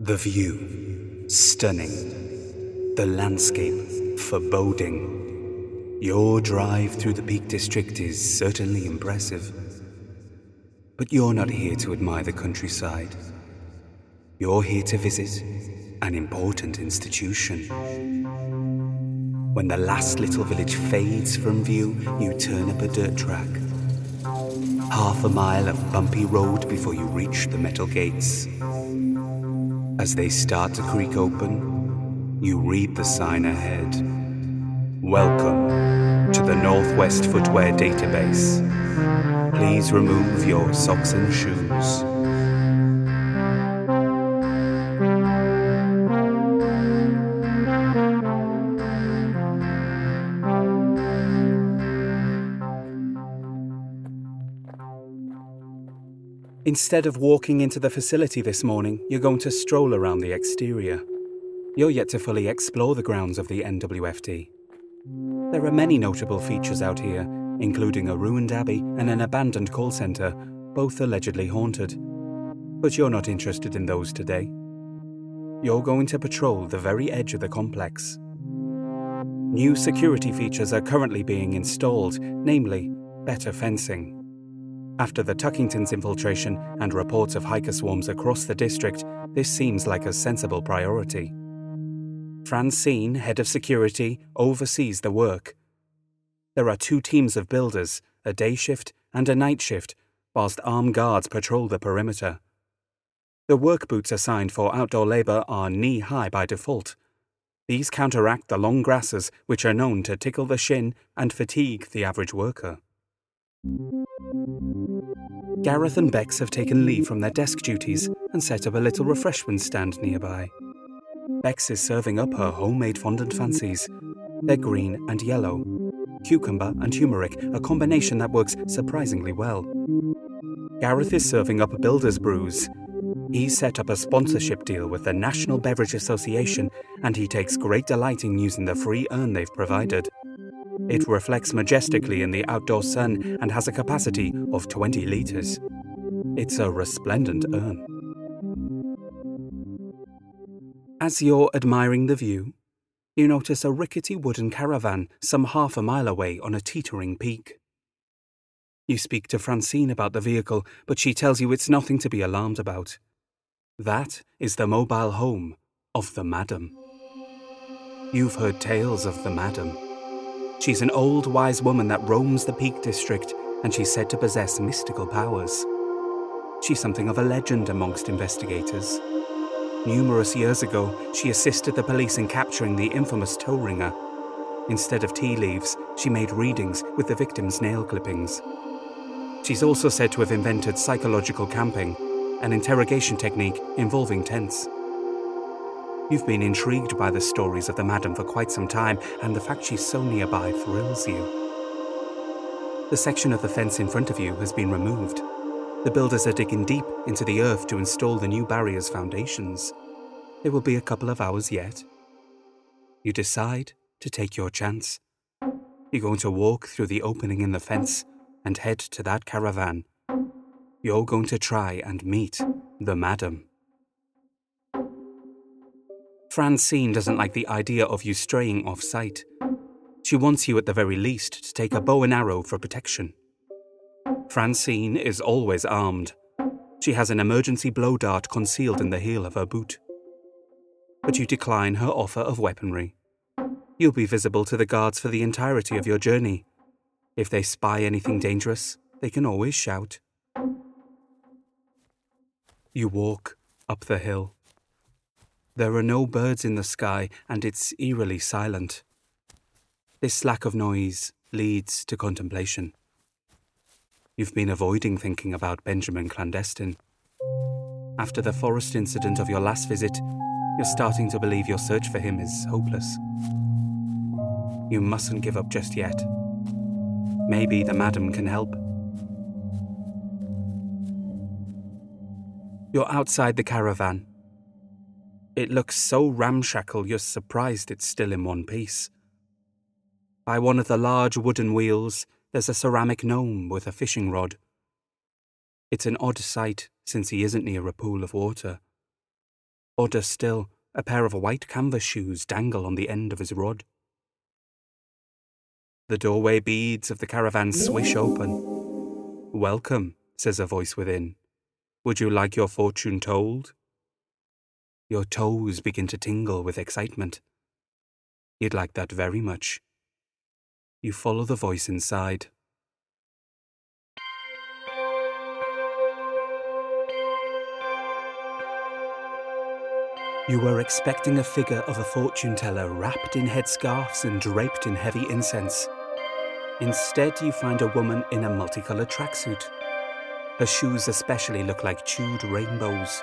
The view, stunning. The landscape, foreboding. Your drive through the Peak District is certainly impressive. But you're not here to admire the countryside. You're here to visit an important institution. When the last little village fades from view, you turn up a dirt track. Half a mile of bumpy road before you reach the metal gates. As they start to creak open, you read the sign ahead. Welcome to the Northwest Footwear Database. Please remove your socks and shoes. Instead of walking into the facility this morning, you're going to stroll around the exterior. You're yet to fully explore the grounds of the NWFD. There are many notable features out here, including a ruined abbey and an abandoned call centre, both allegedly haunted. But you're not interested in those today. You're going to patrol the very edge of the complex. New security features are currently being installed, namely, better fencing. After the Tuckington's infiltration and reports of hiker swarms across the district, this seems like a sensible priority. Francine, head of security, oversees the work. There are two teams of builders, a day shift and a night shift, whilst armed guards patrol the perimeter. The work boots assigned for outdoor labour are knee high by default. These counteract the long grasses, which are known to tickle the shin and fatigue the average worker. Gareth and Bex have taken leave from their desk duties and set up a little refreshment stand nearby. Bex is serving up her homemade fondant fancies. They're green and yellow, cucumber and turmeric, a combination that works surprisingly well. Gareth is serving up a builder's brews. He set up a sponsorship deal with the National Beverage Association and he takes great delight in using the free urn they've provided. It reflects majestically in the outdoor sun and has a capacity of 20 litres. It's a resplendent urn. As you're admiring the view, you notice a rickety wooden caravan some half a mile away on a teetering peak. You speak to Francine about the vehicle, but she tells you it's nothing to be alarmed about. That is the mobile home of the Madam. You've heard tales of the Madam. She's an old wise woman that roams the Peak District, and she's said to possess mystical powers. She's something of a legend amongst investigators. Numerous years ago, she assisted the police in capturing the infamous toe ringer. Instead of tea leaves, she made readings with the victim's nail clippings. She's also said to have invented psychological camping, an interrogation technique involving tents. You've been intrigued by the stories of the madam for quite some time, and the fact she's so nearby thrills you. The section of the fence in front of you has been removed. The builders are digging deep into the earth to install the new barrier's foundations. It will be a couple of hours yet. You decide to take your chance. You're going to walk through the opening in the fence and head to that caravan. You're going to try and meet the madam. Francine doesn't like the idea of you straying off site. She wants you at the very least to take a bow and arrow for protection. Francine is always armed. She has an emergency blow dart concealed in the heel of her boot. But you decline her offer of weaponry. You'll be visible to the guards for the entirety of your journey. If they spy anything dangerous, they can always shout. You walk up the hill. There are no birds in the sky, and it's eerily silent. This lack of noise leads to contemplation. You've been avoiding thinking about Benjamin Clandestine. After the forest incident of your last visit, you're starting to believe your search for him is hopeless. You mustn't give up just yet. Maybe the madam can help. You're outside the caravan. It looks so ramshackle you're surprised it's still in one piece. By one of the large wooden wheels, there's a ceramic gnome with a fishing rod. It's an odd sight since he isn't near a pool of water. Odder still, a pair of white canvas shoes dangle on the end of his rod. The doorway beads of the caravan swish open. Welcome, says a voice within. Would you like your fortune told? Your toes begin to tingle with excitement. You'd like that very much. You follow the voice inside. You were expecting a figure of a fortune teller wrapped in headscarves and draped in heavy incense. Instead, you find a woman in a multicolored tracksuit. Her shoes especially look like chewed rainbows.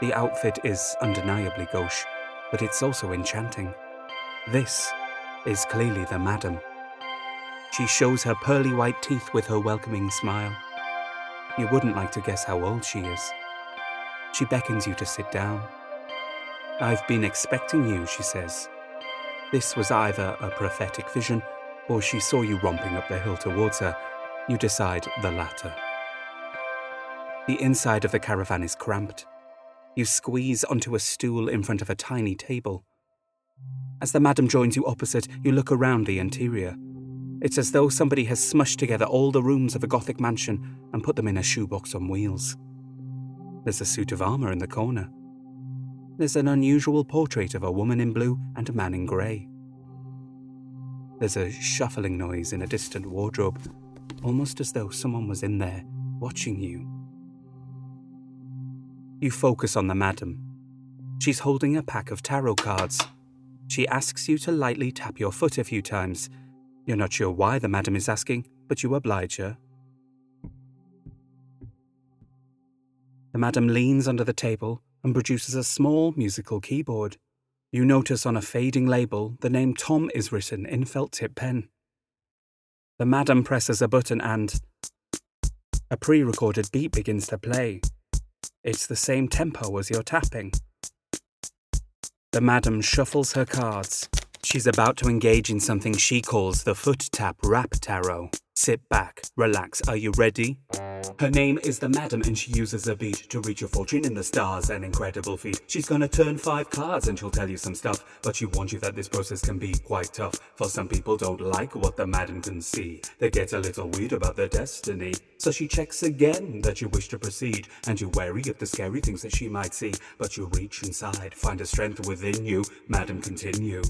The outfit is undeniably gauche, but it's also enchanting. This is clearly the madam. She shows her pearly white teeth with her welcoming smile. You wouldn't like to guess how old she is. She beckons you to sit down. I've been expecting you, she says. This was either a prophetic vision or she saw you romping up the hill towards her. You decide the latter. The inside of the caravan is cramped. You squeeze onto a stool in front of a tiny table. As the madam joins you opposite, you look around the interior. It's as though somebody has smushed together all the rooms of a Gothic mansion and put them in a shoebox on wheels. There's a suit of armour in the corner there's an unusual portrait of a woman in blue and a man in grey. There's a shuffling noise in a distant wardrobe, almost as though someone was in there watching you. You focus on the madam. She's holding a pack of tarot cards. She asks you to lightly tap your foot a few times. You're not sure why the madam is asking, but you oblige her. The madam leans under the table and produces a small musical keyboard. You notice on a fading label the name Tom is written in felt tip pen. The madam presses a button and a pre recorded beat begins to play. It's the same tempo as your tapping. The madam shuffles her cards. She's about to engage in something she calls the foot tap rap tarot. Sit back, relax. Are you ready? Her name is the Madam, and she uses a beat to reach your fortune in the stars. An incredible feat. She's gonna turn five cards and she'll tell you some stuff, but she warns you that this process can be quite tough. For some people don't like what the Madam can see. They get a little weird about their destiny. So she checks again that you wish to proceed, and you're wary of the scary things that she might see. But you reach inside, find a strength within you. Madam, continue.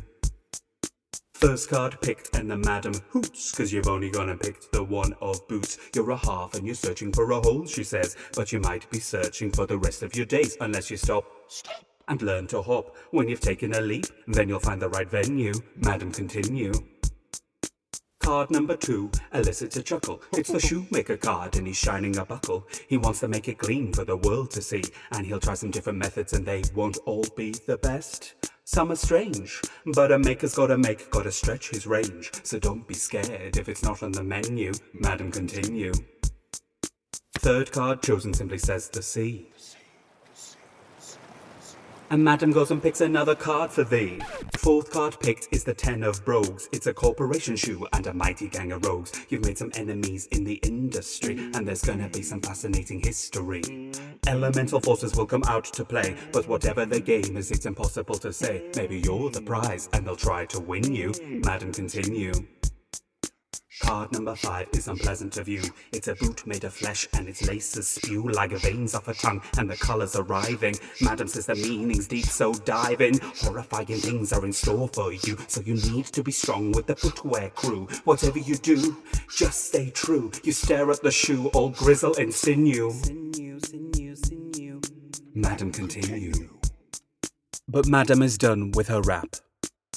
First card picked and the madam hoots, cause you've only gone and picked the one of boots. You're a half and you're searching for a hole, she says, but you might be searching for the rest of your days unless you stop. Stop. And learn to hop. When you've taken a leap, then you'll find the right venue. Madam, continue. Card number two elicits a chuckle. It's the shoemaker card, and he's shining a buckle. He wants to make it clean for the world to see, and he'll try some different methods, and they won't all be the best. Some are strange, but a maker's gotta make, gotta stretch his range. So don't be scared if it's not on the menu. Madam, continue. Third card chosen simply says the sea. And Madam goes and picks another card for thee. Fourth card picked is the Ten of Brogues. It's a corporation shoe and a mighty gang of rogues. You've made some enemies in the industry, and there's gonna be some fascinating history. Elemental forces will come out to play, but whatever the game is, it's impossible to say. Maybe you're the prize, and they'll try to win you. Madam, continue. Card number five is unpleasant to view. It's a boot made of flesh and its laces spew like veins off a tongue and the colours are writhing. Madam says the meaning's deep, so dive in. Horrifying things are in store for you, so you need to be strong with the footwear crew. Whatever you do, just stay true. You stare at the shoe, all grizzle and sinew. Sinew, sinew, sinew. Madam, continue. But Madam is done with her rap.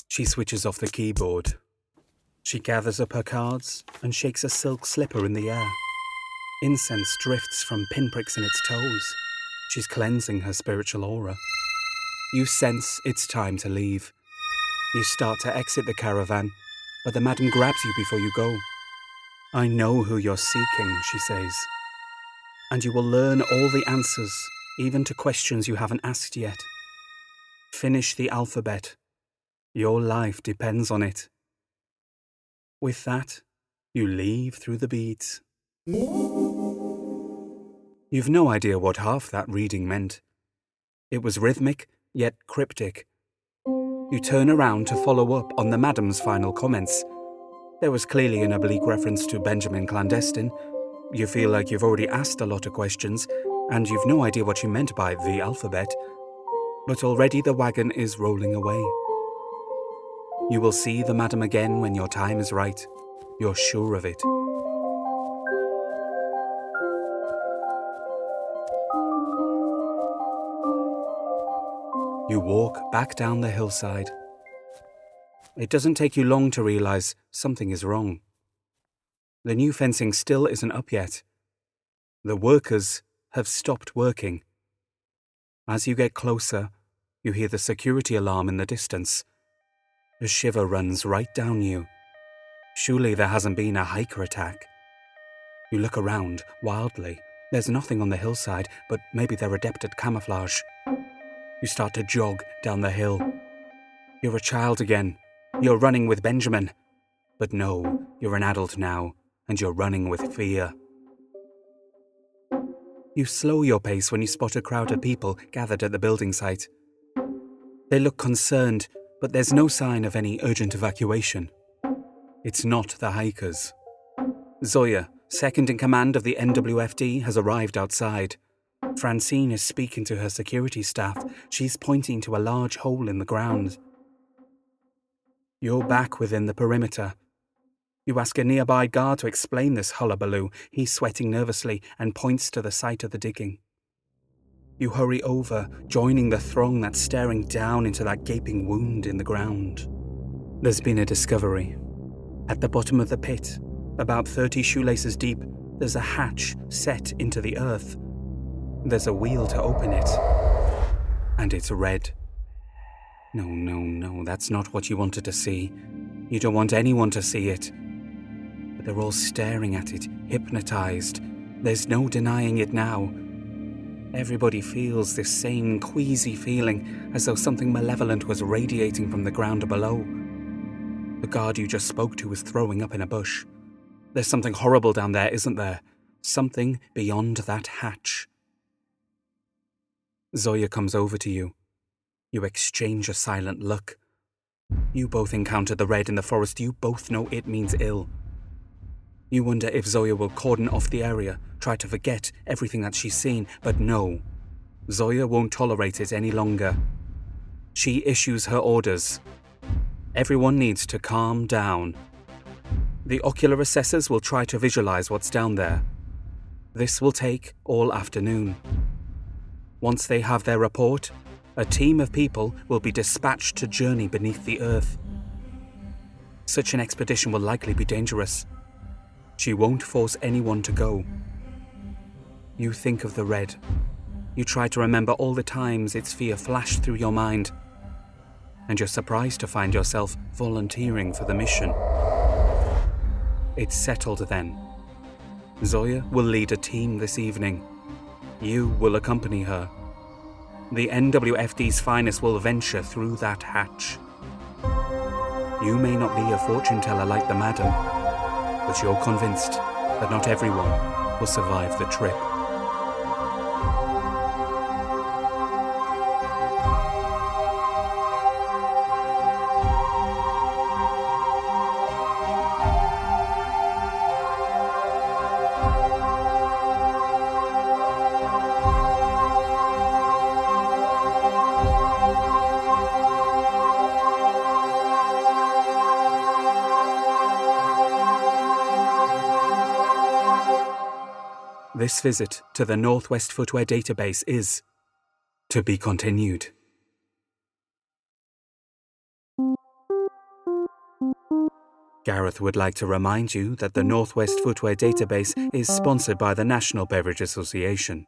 She switches off the keyboard. She gathers up her cards and shakes a silk slipper in the air. Incense drifts from pinpricks in its toes. She's cleansing her spiritual aura. You sense it's time to leave. You start to exit the caravan, but the madam grabs you before you go. I know who you're seeking, she says. And you will learn all the answers, even to questions you haven't asked yet. Finish the alphabet. Your life depends on it. With that, you leave through the beads. You've no idea what half that reading meant. It was rhythmic, yet cryptic. You turn around to follow up on the madam's final comments. There was clearly an oblique reference to Benjamin Clandestine. You feel like you've already asked a lot of questions, and you've no idea what she meant by the alphabet. But already the wagon is rolling away. You will see the madam again when your time is right. You're sure of it. You walk back down the hillside. It doesn't take you long to realize something is wrong. The new fencing still isn't up yet. The workers have stopped working. As you get closer, you hear the security alarm in the distance. A shiver runs right down you. Surely there hasn't been a hiker attack. You look around wildly. There's nothing on the hillside, but maybe they're adept at camouflage. You start to jog down the hill. You're a child again. You're running with Benjamin. But no, you're an adult now, and you're running with fear. You slow your pace when you spot a crowd of people gathered at the building site. They look concerned, but there's no sign of any urgent evacuation. It's not the hikers. Zoya, second in command of the NWFD, has arrived outside. Francine is speaking to her security staff. She's pointing to a large hole in the ground. You're back within the perimeter. You ask a nearby guard to explain this hullabaloo. He's sweating nervously and points to the site of the digging. You hurry over, joining the throng that's staring down into that gaping wound in the ground. There's been a discovery. At the bottom of the pit, about 30 shoelaces deep, there's a hatch set into the earth. There's a wheel to open it. And it's red. No, no, no, that's not what you wanted to see. You don't want anyone to see it. But they're all staring at it, hypnotized. There's no denying it now. Everybody feels this same queasy feeling as though something malevolent was radiating from the ground below. The guard you just spoke to was throwing up in a bush. There's something horrible down there, isn't there? Something beyond that hatch. Zoya comes over to you. You exchange a silent look. You both encountered the red in the forest. You both know it means ill. You wonder if Zoya will cordon off the area, try to forget everything that she's seen, but no. Zoya won't tolerate it any longer. She issues her orders. Everyone needs to calm down. The ocular assessors will try to visualize what's down there. This will take all afternoon. Once they have their report, a team of people will be dispatched to journey beneath the earth. Such an expedition will likely be dangerous. She won't force anyone to go. You think of the red. You try to remember all the times its fear flashed through your mind. And you're surprised to find yourself volunteering for the mission. It's settled then. Zoya will lead a team this evening. You will accompany her. The NWFD's finest will venture through that hatch. You may not be a fortune teller like the madam, but you're convinced that not everyone will survive the trip. This visit to the Northwest Footwear Database is to be continued. Gareth would like to remind you that the Northwest Footwear Database is sponsored by the National Beverage Association.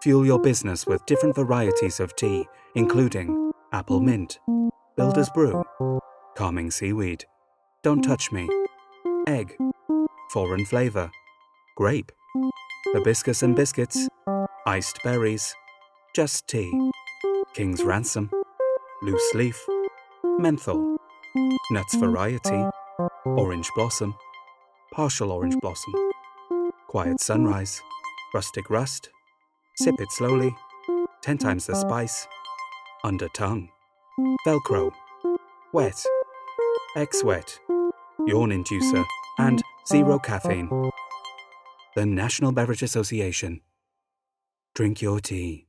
Fuel your business with different varieties of tea, including apple mint, builder's brew, calming seaweed, don't touch me, egg, foreign flavor, grape, hibiscus and biscuits, iced berries, just tea, king's ransom, loose leaf, menthol, nuts variety, orange blossom, partial orange blossom, quiet sunrise, rustic rust, sip it slowly, 10 times the spice, under tongue, Velcro, wet, X wet, yawn inducer, and zero caffeine. The National Beverage Association. Drink your tea.